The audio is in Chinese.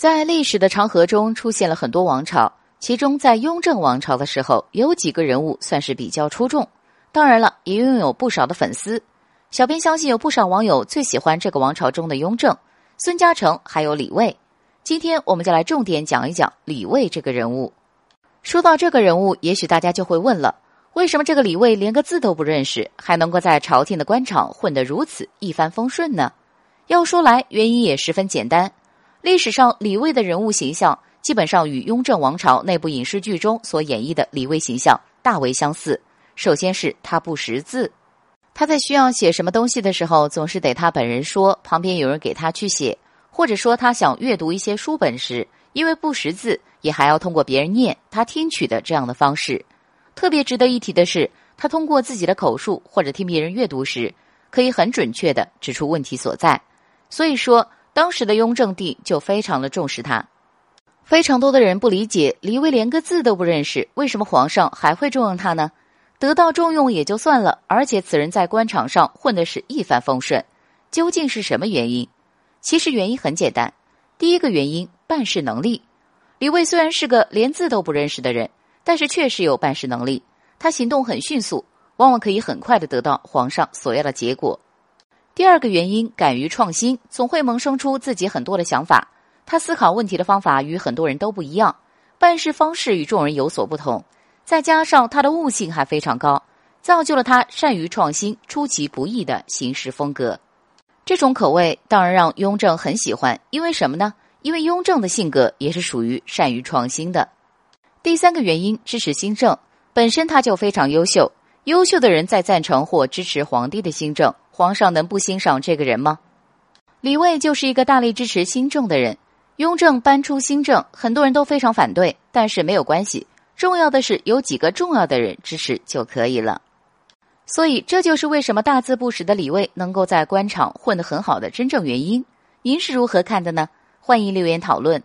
在历史的长河中出现了很多王朝，其中在雍正王朝的时候，有几个人物算是比较出众。当然了，也拥有不少的粉丝。小编相信有不少网友最喜欢这个王朝中的雍正、孙嘉诚，还有李卫。今天我们就来重点讲一讲李卫这个人物。说到这个人物，也许大家就会问了：为什么这个李卫连个字都不认识，还能够在朝廷的官场混得如此一帆风顺呢？要说来，原因也十分简单。历史上李卫的人物形象，基本上与雍正王朝那部影视剧中所演绎的李卫形象大为相似。首先是他不识字，他在需要写什么东西的时候，总是得他本人说，旁边有人给他去写；或者说他想阅读一些书本时，因为不识字，也还要通过别人念，他听取的这样的方式。特别值得一提的是，他通过自己的口述或者听别人阅读时，可以很准确的指出问题所在。所以说。当时的雍正帝就非常的重视他，非常多的人不理解李卫连个字都不认识，为什么皇上还会重用他呢？得到重用也就算了，而且此人在官场上混的是一帆风顺，究竟是什么原因？其实原因很简单，第一个原因办事能力。李卫虽然是个连字都不认识的人，但是确实有办事能力，他行动很迅速，往往可以很快的得到皇上所要的结果。第二个原因，敢于创新，总会萌生出自己很多的想法。他思考问题的方法与很多人都不一样，办事方式与众人有所不同。再加上他的悟性还非常高，造就了他善于创新、出其不意的行事风格。这种口味当然让雍正很喜欢，因为什么呢？因为雍正的性格也是属于善于创新的。第三个原因，支持新政，本身他就非常优秀。优秀的人在赞成或支持皇帝的新政。皇上能不欣赏这个人吗？李卫就是一个大力支持新政的人。雍正搬出新政，很多人都非常反对，但是没有关系，重要的是有几个重要的人支持就可以了。所以这就是为什么大字不识的李卫能够在官场混得很好的真正原因。您是如何看的呢？欢迎留言讨论。